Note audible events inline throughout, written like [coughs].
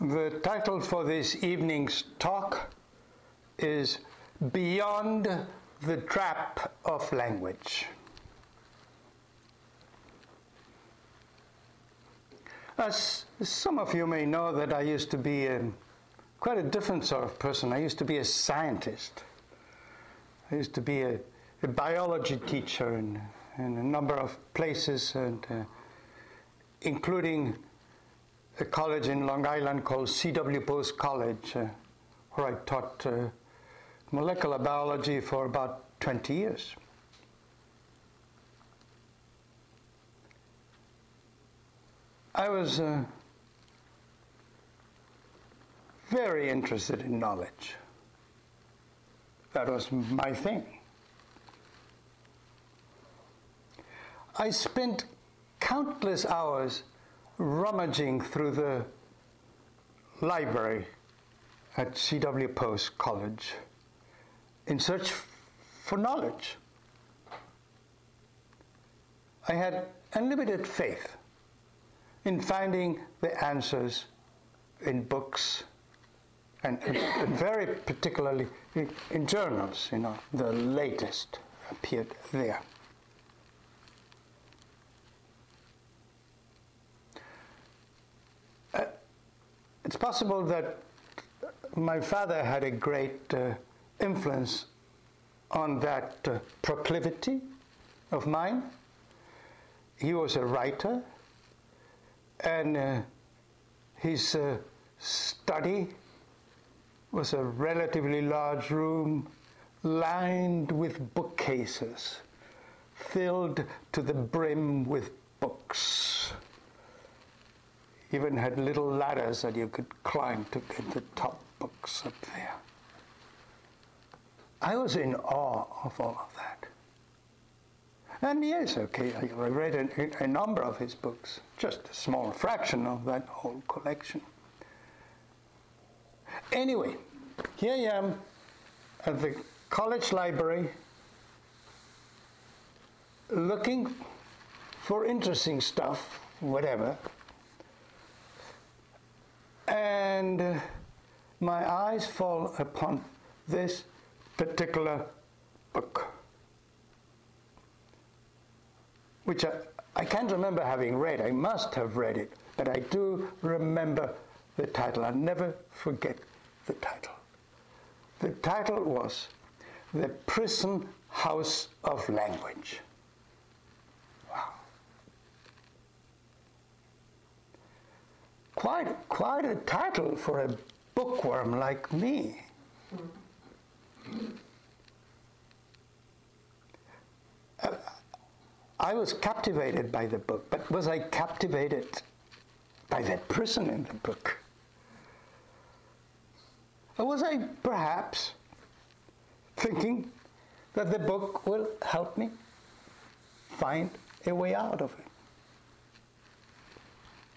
The title for this evening's talk is Beyond the Trap of Language. As some of you may know, that I used to be a, quite a different sort of person. I used to be a scientist. I used to be a, a biology teacher in, in, a number of places, and uh, including a college in Long Island called C.W. Post College, uh, where I taught uh, molecular biology for about 20 years. I was uh, very interested in knowledge. That was my thing. I spent countless hours rummaging through the library at C.W. Post College in search for knowledge. I had unlimited faith in finding the answers in books and, and, very particularly in, in journals, you know, the latest appeared there. It's possible that my father had a great uh, influence on that uh, proclivity of mine. He was a writer, and uh, his uh, study was a relatively large room lined with bookcases, filled to the brim with books. Even had little ladders that you could climb to get the top books up there. I was in awe of all of that. And yes, okay, I read a, a, number of his books, just a small fraction of that whole collection. Anyway, here I am at the college library looking for interesting stuff, whatever. And my eyes fall upon this particular book, which I, I can't remember having read. I must have read it, but I do remember the title. I'll never forget the title. The title was The Prison House of Language. Quite, quite a title for a bookworm like me. Uh, I was captivated by the book, but was I captivated by that person in the book? Or was I perhaps thinking that the book will help me find a way out of it?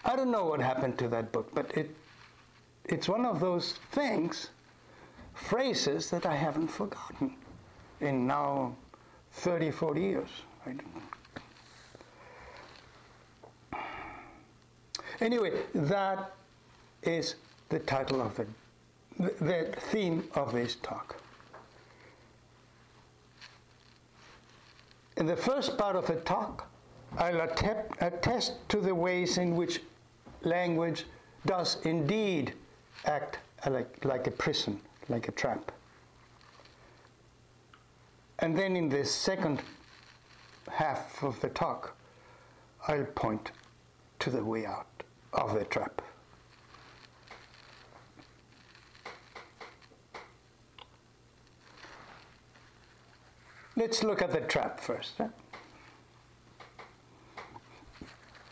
I don't know what happened to that book, but it, it's one of those things phrases that I haven't forgotten in now 30, 40 years. Anyway, that is the title of it, the theme of this talk. In the first part of the talk, I'll attest to the ways in which language does indeed act like, like a prison like a trap. And then in the second half of the talk, I'll point to the way out of the trap. Let's look at the trap first.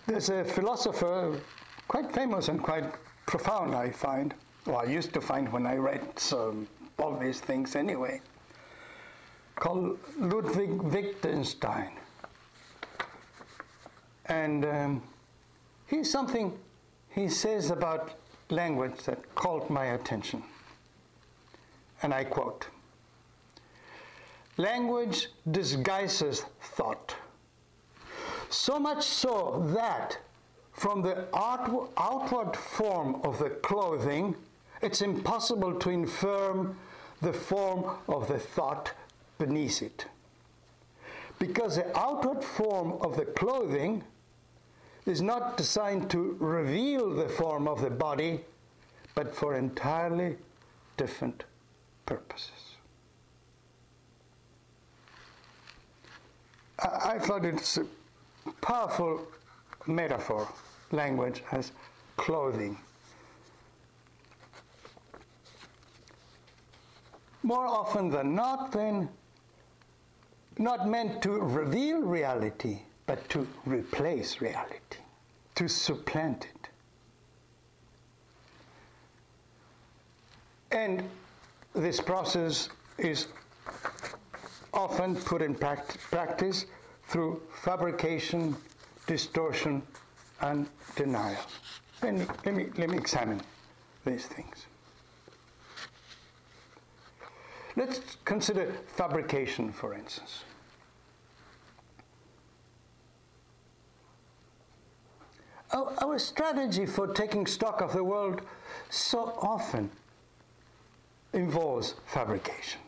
There's a philosopher, quite famous and quite profound, I find, well, I used to find when I read some, all these things anyway, called Ludwig Wittgenstein. And um, here's something he says about language that caught my attention. And I quote Language disguises thought. So much so that from the outward, form of the clothing, it's impossible to infer the form of the thought beneath it. Because the outward form of the clothing is not designed to reveal the form of the body, but for entirely different purposes. I, I thought it's a powerful metaphor, language as clothing. More often than not, then, not meant to reveal reality, but to replace reality, to supplant it. And this process is often put in practice through fabrication, distortion, and denial. Let me, let me, let me examine these things. Let's consider fabrication, for instance. Our, our strategy for taking stock of the world so often involves fabrication.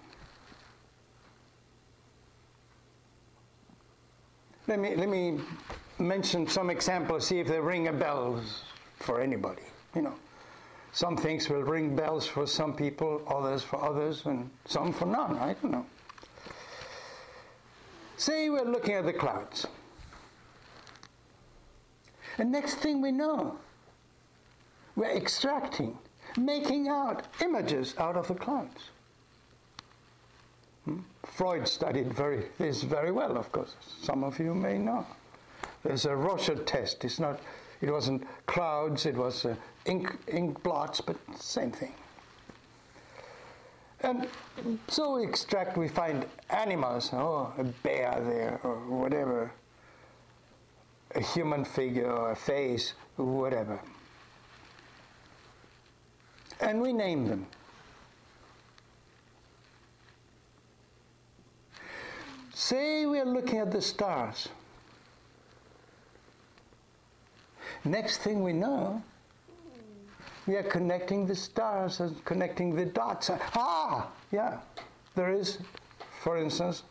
Let me, let me mention some examples, see if they ring a bell for anybody. You know, some things will ring bells for some people, others for others, and some for none. I don't know. Say we're looking at the clouds. And next thing we know, we're extracting, making out images out of the clouds. Hmm? Freud studied very, this very well, of course. Some of you may know. There's a Rorschach test. It's not, it wasn't clouds, it was uh, ink, ink blots, but same thing. And so we extract, we find animals, oh, a bear there, or whatever, a human figure, or a face, whatever. And we name them. Say we are looking at the stars. Next thing we know, we are connecting the stars and connecting the dots. Ah, yeah, there is, for instance,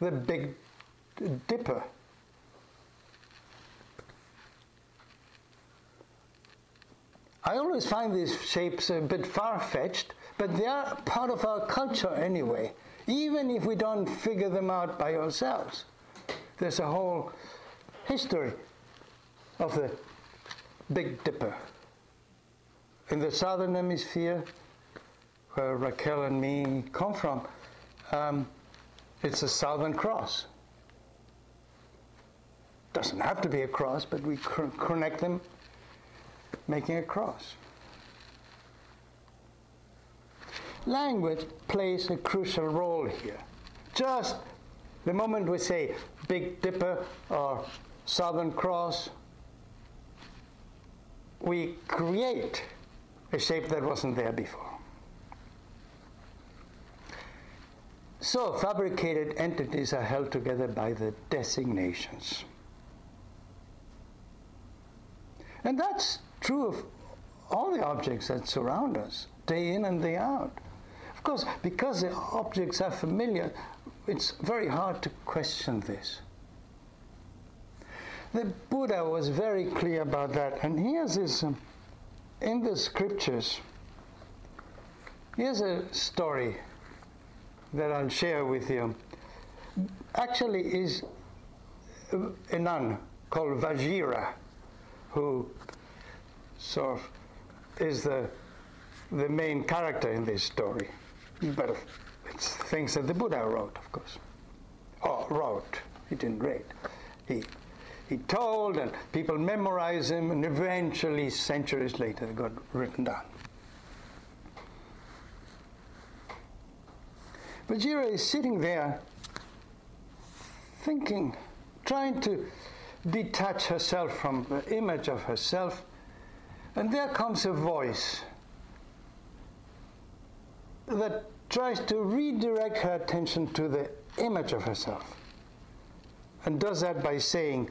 the Big Dipper. I always find these shapes a bit far fetched, but they are part of our culture anyway even if we don't figure them out by ourselves. There's a whole history of the Big Dipper. In the southern hemisphere, where Raquel and me come from, um, it's a southern cross. Doesn't have to be a cross, but we connect them, making a cross. language plays a crucial role here. Just the moment we say Big Dipper or Southern Cross, we create a shape that wasn't there before. So, fabricated entities are held together by the designations. And that's true of all the objects that surround us, day in and day out. Of course, because the objects are familiar, it's very hard to question this. The Buddha was very clear about that, and here's this um, in the scriptures. Here's a story that I'll share with you. Actually, is a nun called Vajira, who sort of is the the main character in this story but it's things that the Buddha wrote, of course. Or wrote, he didn't read. He, he told, and people memorized him, and eventually, centuries later, they got written down. Vajira is sitting there thinking, trying to detach herself from the image of herself, and there comes a voice that tries to redirect her attention to the image of herself and does that by saying,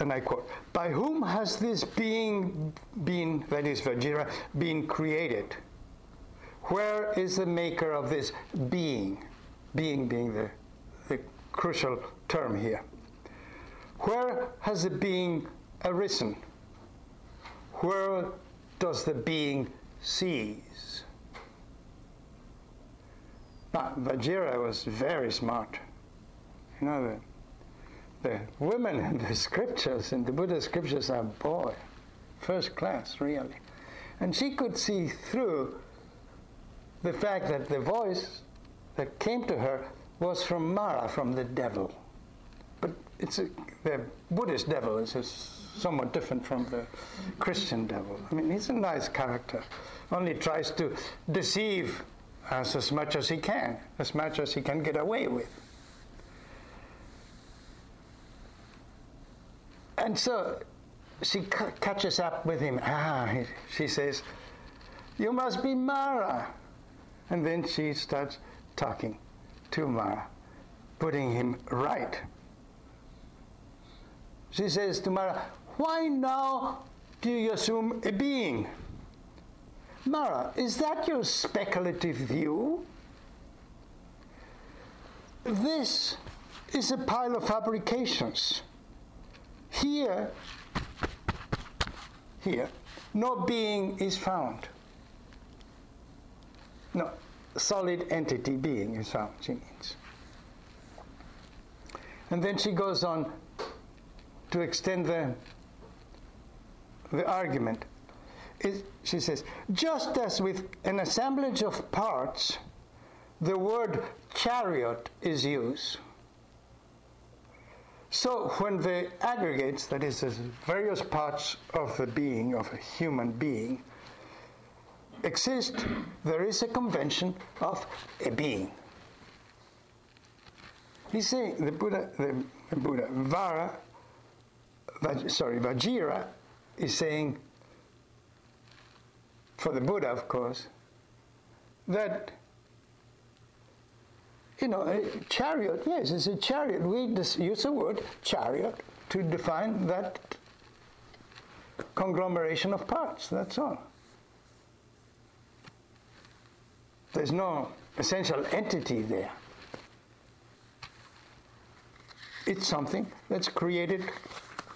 and I quote, By whom has this being been, that is Vajira, been created? Where is the maker of this being? Being being the, the crucial term here. Where has the being arisen? Where does the being cease? Now, Vajira was very smart. You know, the, the women in the scriptures, in the Buddha scriptures, are boy, first class, really. And she could see through the fact that the voice that came to her was from Mara, from the devil. But it's a, the Buddhist devil is somewhat different from the Christian devil. I mean, he's a nice character, only tries to deceive us as much as he can, as much as he can get away with. And so she c- catches up with him. Ah, he, she says, You must be Mara. And then she starts talking to Mara, putting him right. She says to Mara, Why now do you assume a being? Mara, is that your speculative view? This is a pile of fabrications. Here, here, no being is found. No, solid entity being is found, she means. And then she goes on to extend the, the argument. It, she says, just as with an assemblage of parts, the word chariot is used so when the aggregates, that is, the various parts of the being, of a human being, exist, there is a convention of a being. He's saying, the Buddha, the, the Buddha, Vara, Vaj, sorry, Vajira is saying, for the Buddha, of course, that you know, a chariot, yes, it's a chariot. We use the word chariot to define that conglomeration of parts, that's all. There's no essential entity there. It's something that's created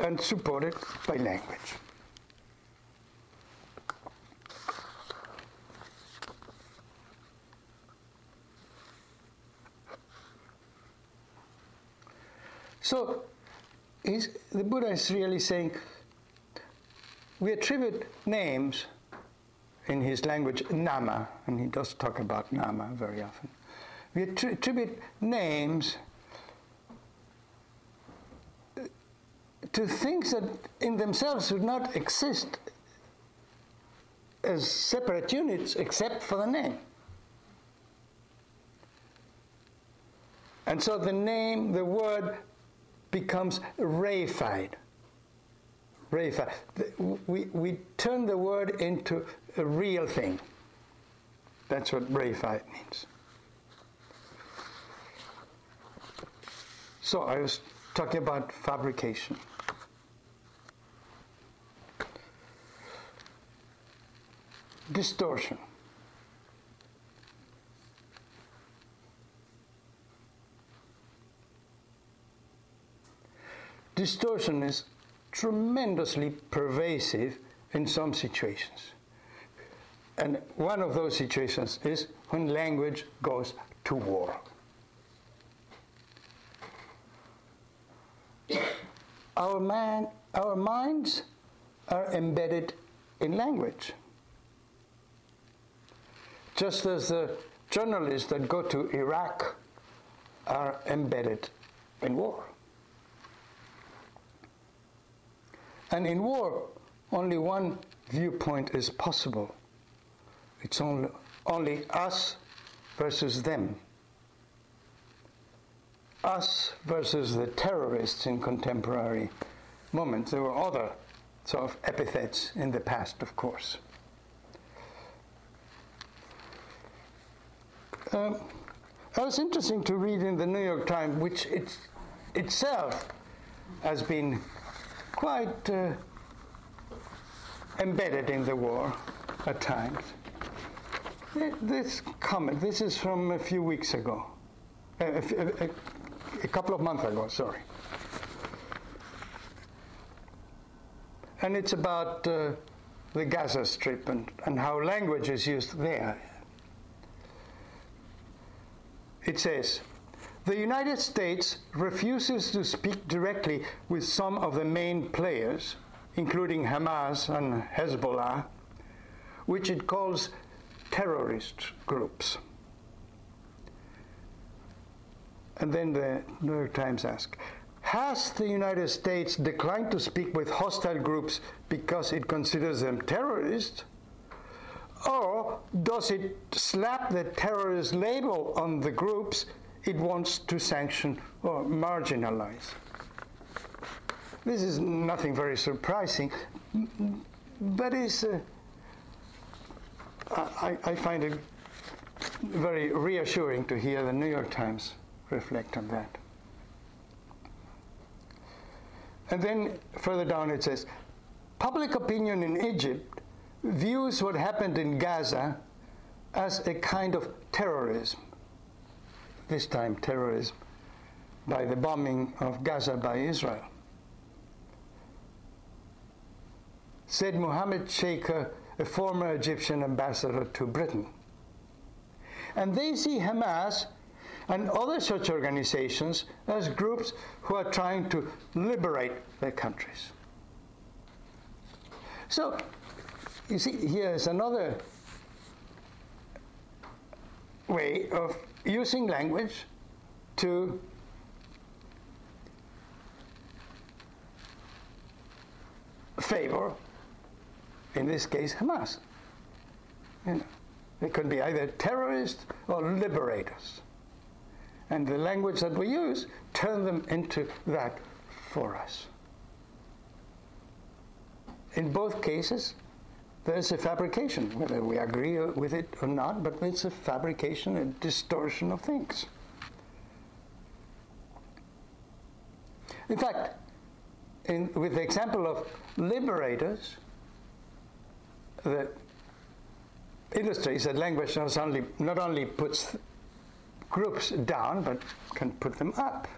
and supported by language. So the Buddha is really saying we attribute names in his language, nama, and he does talk about nama very often. We attribute names to things that in themselves would not exist as separate units except for the name. And so the name, the word, becomes reified. Reified. We, we turn the word into a real thing. That's what reified means. So I was talking about fabrication. Distortion. Distortion is tremendously pervasive in some situations. And one of those situations is when language goes to war. [coughs] Our, man, our minds are embedded in language. Just as the journalists that go to Iraq are embedded in war. And in war, only one viewpoint is possible. It's only, only us versus them. Us versus the terrorists in contemporary moments. There were other sort of epithets in the past, of course. Um, it was interesting to read in the New York Times, which it, itself has been quite uh, embedded in the war at times. This comment, this is from a few weeks ago, a, a, a couple of months ago, sorry. And it's about uh, the Gaza Strip and, and how language is used there. It says, the United States refuses to speak directly with some of the main players, including Hamas and Hezbollah, which it calls terrorist groups. And then the New York Times asks, has the United States declined to speak with hostile groups because it considers them terrorists? Or does it slap the terrorist label on the groups it wants to sanction or marginalize? This is nothing very surprising, but it's, uh, I, I find it very reassuring to hear the New York Times reflect on that. And then further down it says, public opinion in Egypt views what happened in Gaza as a kind of terrorism. This time, terrorism by the bombing of Gaza by Israel. Said Mohammed Sheikh, a former Egyptian ambassador to Britain. And they see Hamas and other such organizations as groups who are trying to liberate their countries. So, you see, here's another way of using language to favor, in this case, Hamas. You know, it could be either terrorists or liberators and the language that we use turn them into that for us. In both cases, there's a fabrication, whether we agree with it or not, but it's a fabrication, a distortion of things. In fact, in, with the example of liberators, that illustrates that language not only, not only puts groups down, but can put them up.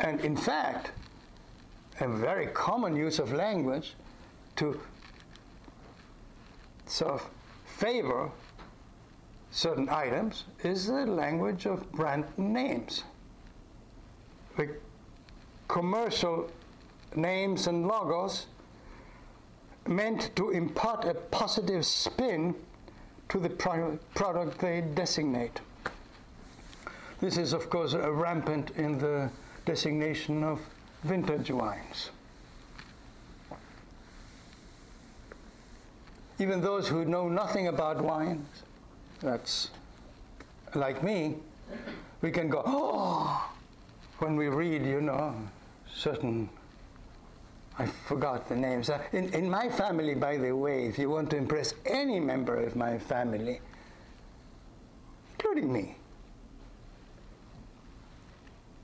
And in fact, a very common use of language to of favor certain items is the language of brand names. The commercial names and logos meant to impart a positive spin to the product they designate. This is, of course, rampant in the designation of vintage wines. Even those who know nothing about wines, that's like me, we can go, oh, when we read, you know, certain I forgot the names. In, in my family, by the way, if you want to impress any member of my family, including me,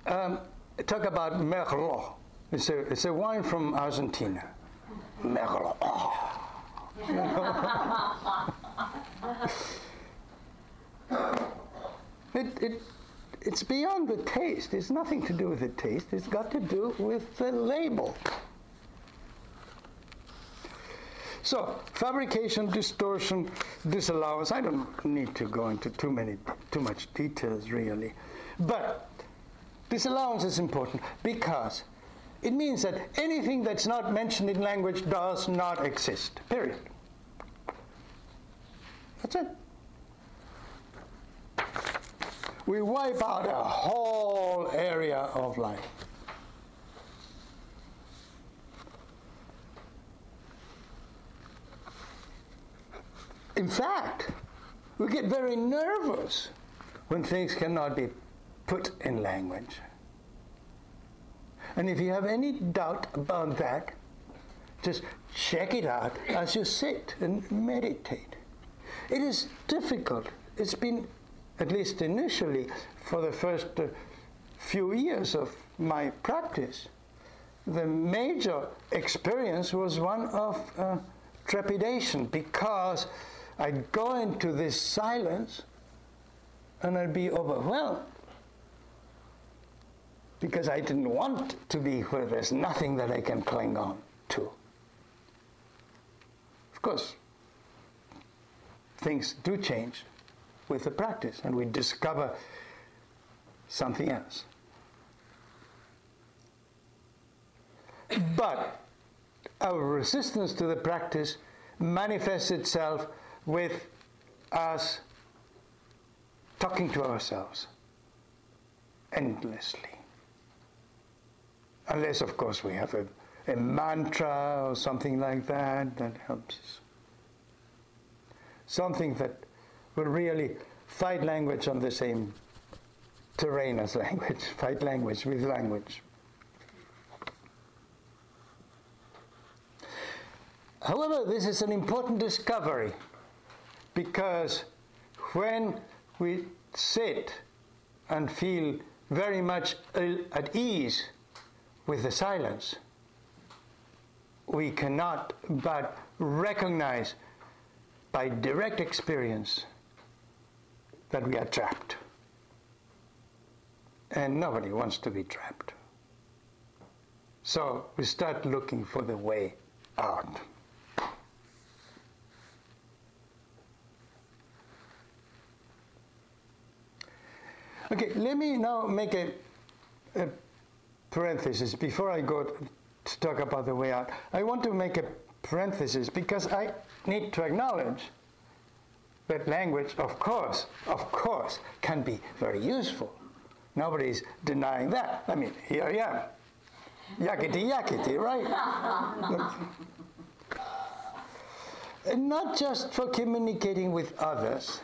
um, talk about Merlot. It's a, it's a wine from Argentina. Merlot. Oh. [laughs] It, it, it's beyond the taste. It's nothing to do with the taste. It's got to do with the label. So fabrication, distortion, disallowance. I don't need to go into too many, too much details really, but disallowance is important because it means that anything that's not mentioned in language does not exist. Period. That's it. We wipe out a whole area of life. In fact, we get very nervous when things cannot be put in language. And if you have any doubt about that, just check it out as you sit and meditate. It is difficult. It's been, at least initially, for the first uh, few years of my practice, the major experience was one of uh, trepidation because I'd go into this silence and I'd be overwhelmed because I didn't want to be where there's nothing that I can cling on to. Of course, things do change with the practice and we discover something else. But our resistance to the practice manifests itself with us talking to ourselves endlessly. Unless, of course, we have a, a mantra or something like that that helps us. Something that will really fight language on the same terrain as language, [laughs] fight language with language. However, this is an important discovery because when we sit and feel very much at ease with the silence, we cannot but recognize by direct experience that we are trapped. And nobody wants to be trapped. So we start looking for the way out. Okay, let me now make a, a parenthesis before I go to talk about the way out. I want to make a parenthesis because I need to acknowledge that language, of course, of course, can be very useful. Nobody's denying that. I mean, here I am. Yakety yakety, right? and not just for communicating with others,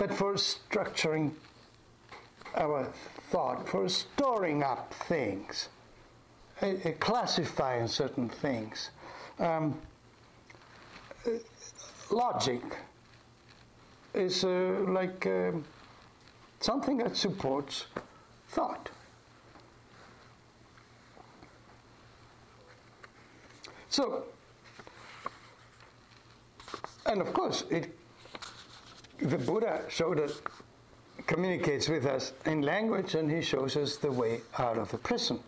but for structuring our thought for storing up things, uh, uh, classifying certain things. Um, uh, logic is uh, like um, something that supports thought. So, and of course, it, the Buddha showed us communicates with us in language and he shows us the way out of the prison.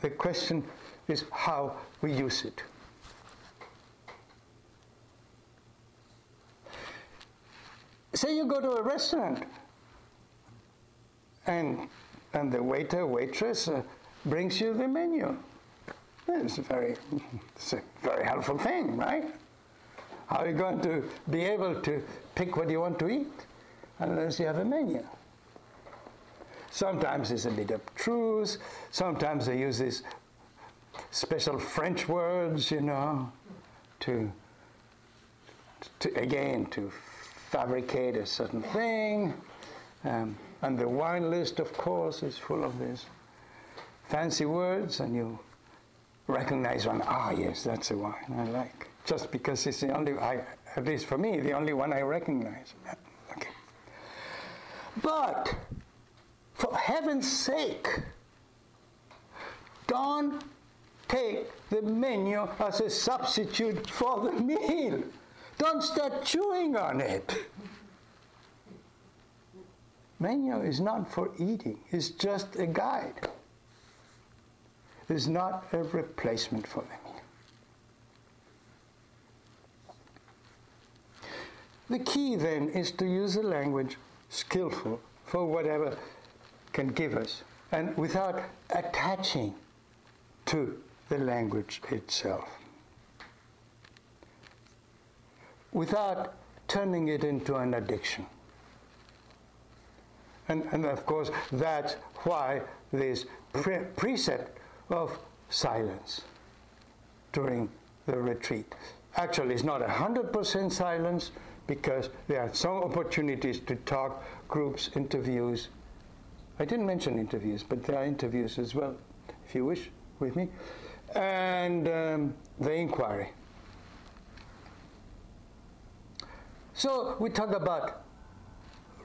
The question is how we use it. Say you go to a restaurant and, and the waiter, waitress uh, brings you the menu. It's a, very, it's a very helpful thing, right? How are you going to be able to pick what you want to eat? Unless you have a menu. Sometimes it's a bit abstruse, sometimes they use these special French words, you know, to, to again, to fabricate a certain thing. Um, and the wine list, of course, is full of these fancy words, and you recognize one. Ah, yes, that's the wine I like. Just because it's the only, I, at least for me, the only one I recognize. But for heaven's sake, don't take the menu as a substitute for the [laughs] meal. Don't start chewing on it. Menu is not for eating, it's just a guide. It's not a replacement for the meal. The key then is to use the language skillful for whatever can give us, and without attaching to the language itself. Without turning it into an addiction. And, and of course, that's why this pre- precept of silence during the retreat. Actually, it's not 100% silence, because there are some opportunities to talk, groups, interviews. I didn't mention interviews, but there are interviews as well, if you wish, with me. And um, the inquiry. So we talk about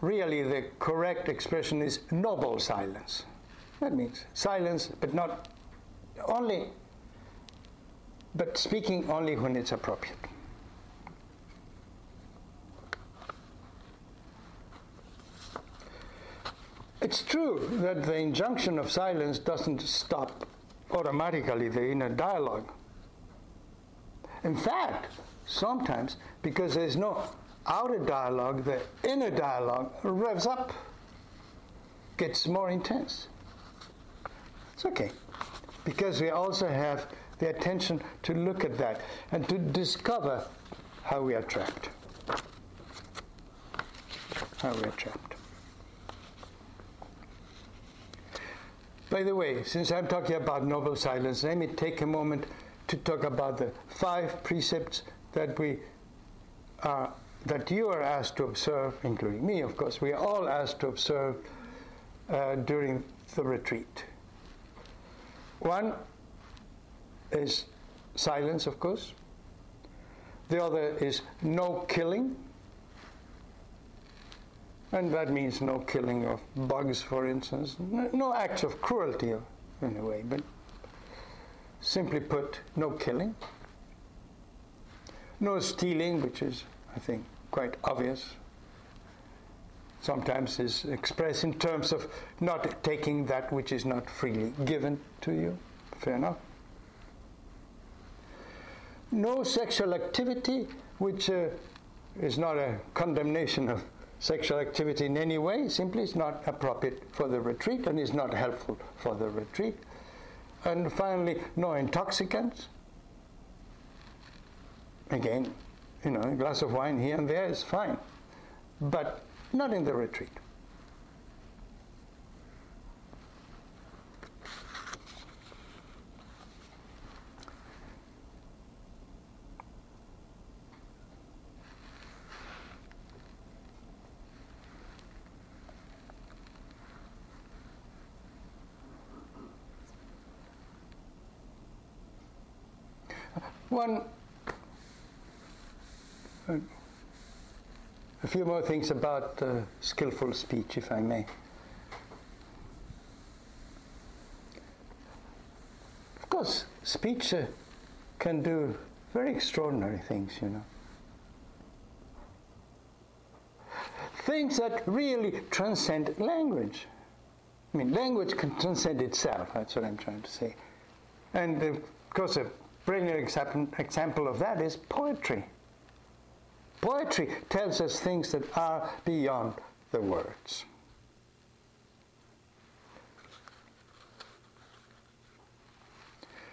really the correct expression is noble silence. That means silence, but not only, but speaking only when it's appropriate. It's true that the injunction of silence doesn't stop automatically the inner dialogue. In fact, sometimes, because there's no outer dialogue, the inner dialogue revs up, gets more intense. It's okay, because we also have the attention to look at that and to discover how we are trapped. How we are trapped. By the way, since I'm talking about noble silence, let me take a moment to talk about the five precepts that we are that you are asked to observe, including me, of course. We are all asked to observe uh, during the retreat. One is silence, of course. The other is no killing. And that means no killing of bugs, for instance, no, acts of cruelty in a way, but simply put, no killing. No stealing, which is, I think, quite obvious. Sometimes is expressed in terms of not taking that which is not freely given to you. Fair enough. No sexual activity, which uh, is not a condemnation of sexual activity in any way, simply is not appropriate for the retreat and is not helpful for the retreat. And finally, no intoxicants. Again, you know, a glass of wine here and there is fine, but not in the retreat. One, uh, a few more things about uh, skillful speech, if I may. Of course, speech uh, can do very extraordinary things, you know. Things that really transcend language. I mean, language can transcend itself, that's what I'm trying to say. And of course, a brilliant example of that is poetry. Poetry tells us things that are beyond the words.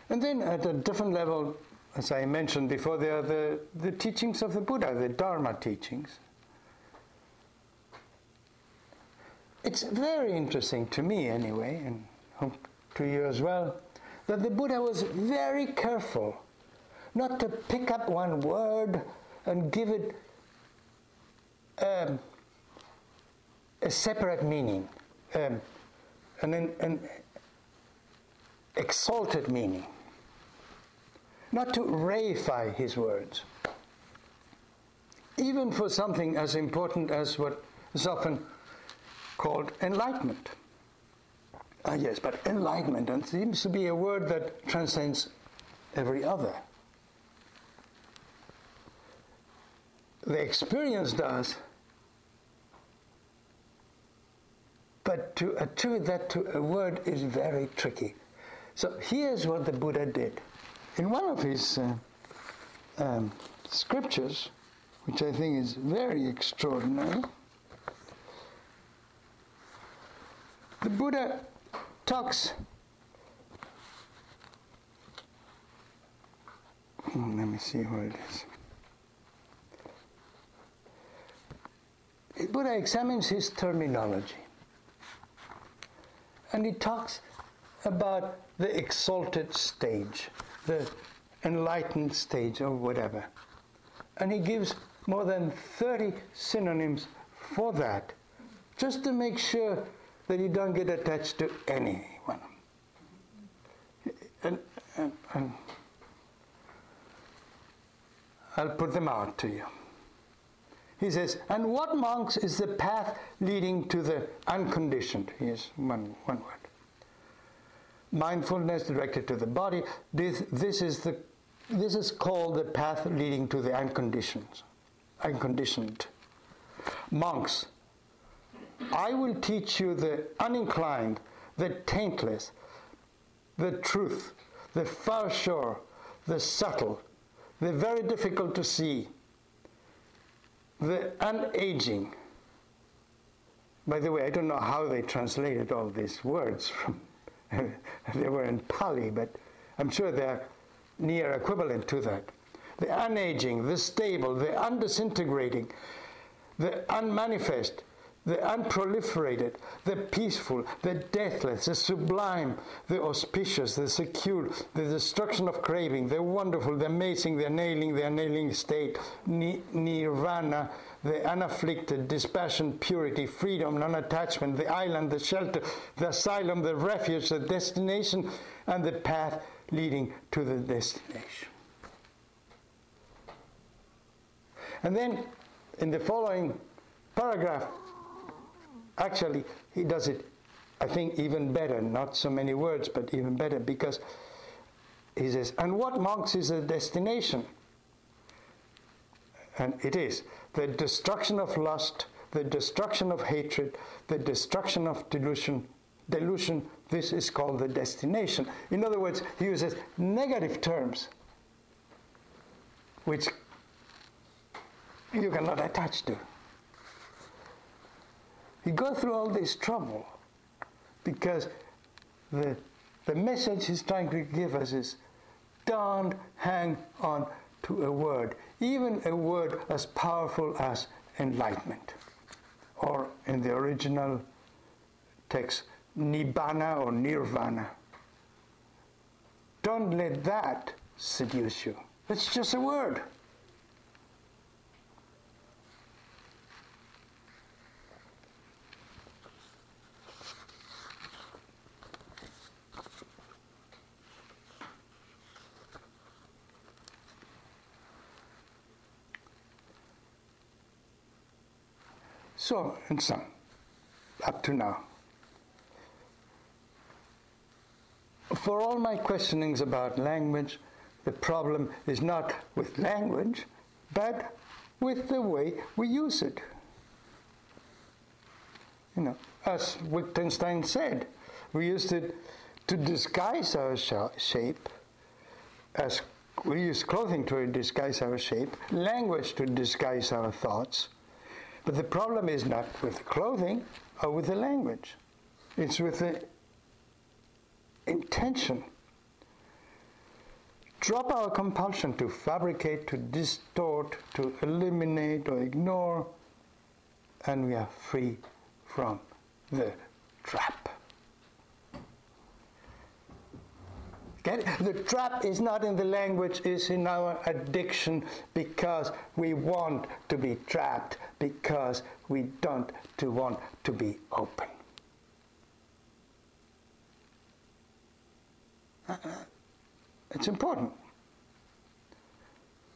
And then at a different level, as I mentioned before, there are the, the teachings of the Buddha, the Dharma teachings. It's very interesting to me, anyway, and to you as well, that the Buddha was very careful not to pick up one word and give it um, a separate meaning, um, an, an exalted meaning, not to reify his words. Even for something as important as what is often called enlightenment. Ah, yes, but enlightenment seems to be a word that transcends every other. The experience does, but to attribute that to a word is very tricky. So here's what the Buddha did. In one of his uh, um, scriptures, which I think is very extraordinary, the Buddha talks. Hmm, let me see what it is. Buddha examines his terminology and he talks about the exalted stage, the enlightened stage, or whatever. And he gives more than 30 synonyms for that, just to make sure that you don't get attached to anyone. And, and, and I'll put them out to you. He says, and what monks is the path leading to the unconditioned? Here's one, one word. mindfulness directed to the body. This, this, is, the, this is called the path leading to the unconditioned. unconditioned. Monks, I will teach you the uninclined, the taintless, the truth, the far shore, the subtle, the very difficult to see, the unaging. By the way, I don't know how they translated all these words from [laughs] they were in Pali, but I'm sure they're near equivalent to that. The unaging, the stable, the undisintegrating, the unmanifest, the unproliferated, the peaceful, the deathless, the sublime, the auspicious, the secure, the destruction of craving, the wonderful, the amazing, the nailing, the annihilling state, nirvana, the unafflicted, dispassion, purity, freedom, non attachment, the island, the shelter, the asylum, the refuge, the destination, and the path leading to the destination. And then in the following paragraph, actually, he does it, I think, even better. Not so many words, but even better, because he says, And what monks is a destination? And it is the destruction of lust, the destruction of hatred, the destruction of delusion. Delusion, this is called the destination. In other words, he uses negative terms which you cannot attach to. You go through all this trouble because the, the message he's trying to give us is don't hang on to a word, even a word as powerful as enlightenment, or in the original text, nibbana or nirvana. Don't let that seduce you. It's just a word. So, and so, up to now. For all my questionings about language, the problem is not with language, but with the way we use it. You know, as Wittgenstein said, we used it to disguise our shape, as we use clothing to disguise our shape, language to disguise our thoughts but the problem is not with the clothing or with the language, it's with the intention. Drop our compulsion to fabricate, to distort, to eliminate or ignore, and we are free from the trap. The trap is not in the language, it's in our addiction because we want to be trapped, because we don't to want to be open. Uh, uh, it's important.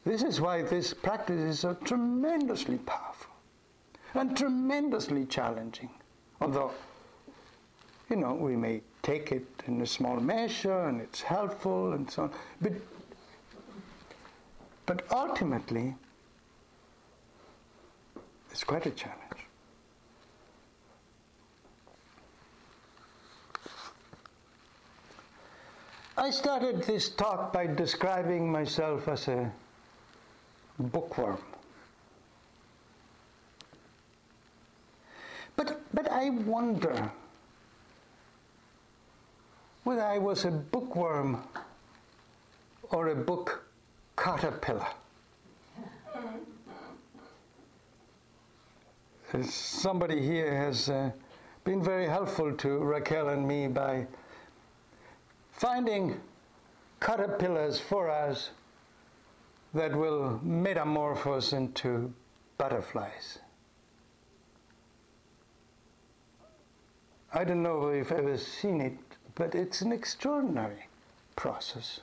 This is why this practice is so tremendously powerful and tremendously challenging. Although, you know, we may take it in a small measure and it's helpful and so on. But, but ultimately, it's quite a challenge. I started this talk by describing myself as a bookworm. But, but I wonder whether I was a bookworm or a book caterpillar. Somebody here has uh, been very helpful to Raquel and me by finding caterpillars for us that will metamorphose into butterflies. I don't know if you've ever seen it but it's an extraordinary process.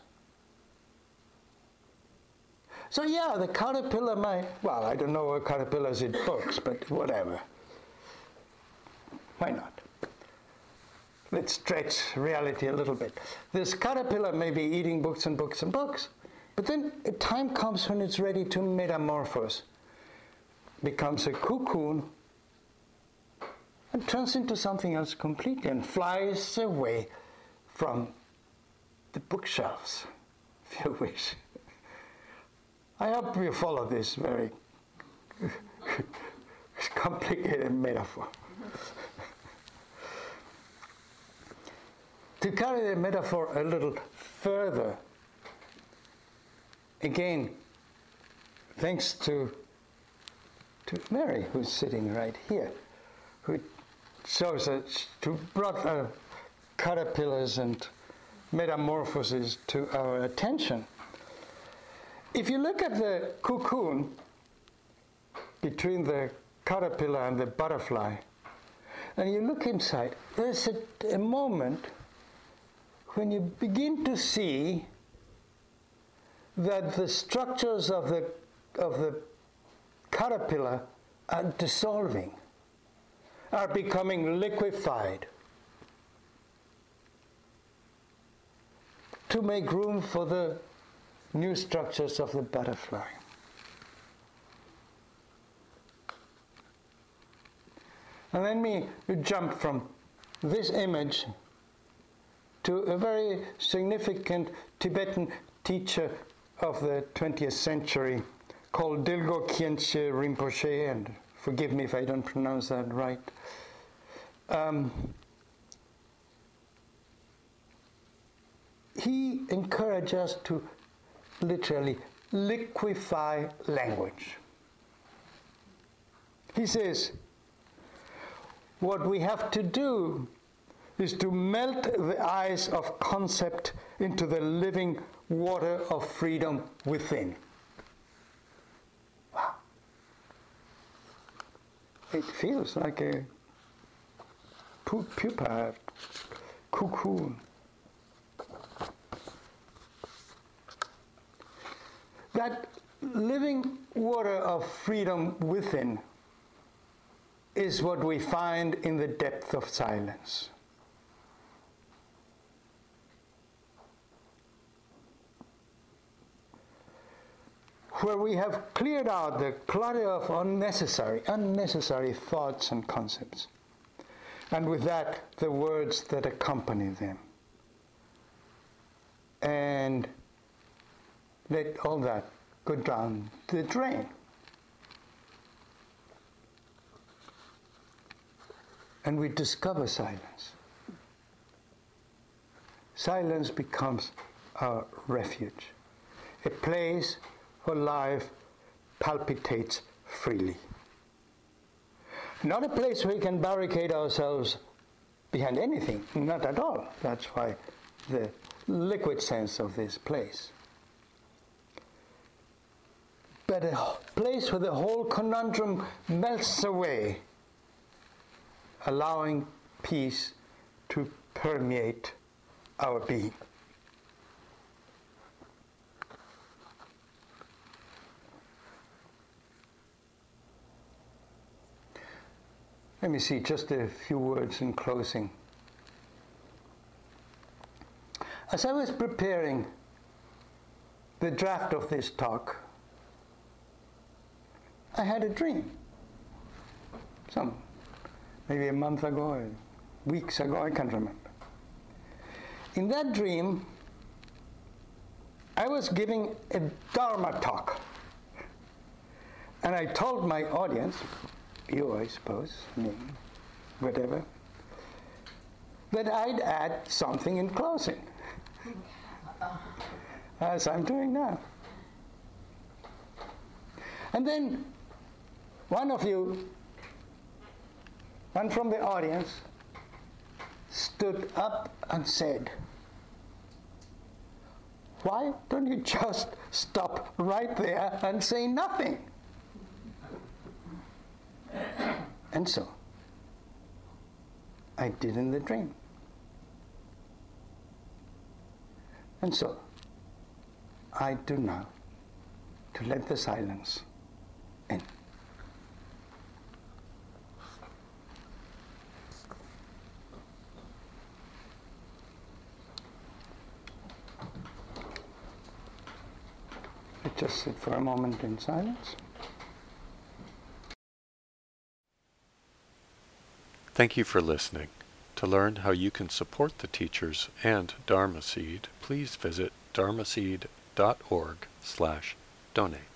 So yeah, the caterpillar might, well, I don't know what caterpillars eat books, but whatever. Why not? let's stretch reality a little bit. This caterpillar may be eating books and books and books, but then a time comes when it's ready to metamorphose, becomes a cocoon, and turns into something else completely and flies away from the bookshelves, [laughs] if you wish. I hope you follow this very [laughs] complicated metaphor. to carry the metaphor a little further, again, thanks to, to Mary, who's sitting right here, who shows us, to brought uh, caterpillars and metamorphoses to our attention. If you look at the cocoon between the caterpillar and the butterfly, and you look inside, there's a, a moment when you begin to see that the structures of the, of the caterpillar are dissolving, are becoming liquefied to make room for the new structures of the butterfly. And then we jump from this image to a very significant Tibetan teacher of the 20th century called Dilgo Khyentse Rinpoche, and forgive me if I don't pronounce that right. Um, he encouraged us to literally liquefy language. He says, what we have to do is to melt the ice of concept into the living water of freedom within. Wow. It feels like a pupa, cocoon. That living water of freedom within is what we find in the depth of silence. Where we have cleared out the clutter of unnecessary, unnecessary thoughts and concepts, and with that, the words that accompany them. And let all that go down the drain. And we discover silence. Silence becomes our refuge, a place where life palpitates freely. Not a place where we can barricade ourselves behind anything, not at all. That's why the liquid sense of this place but a place where the whole conundrum melts away, allowing peace to permeate our being. Let me see just a few words in closing. As I was preparing the draft of this talk, I had a dream. Some, maybe a month ago, weeks ago, I can't remember. In that dream, I was giving a Dharma talk. And I told my audience, you I suppose, me, whatever, that I'd add something in closing, as I'm doing now. And then one of you, one from the audience, stood up and said, Why don't you just stop right there and say nothing? And so, I did in the dream. And so, I do now to let the silence in. Just sit for a moment in silence. Thank you for listening. To learn how you can support the teachers and Dharma Seed, please visit dharma dharmaseed.org slash donate.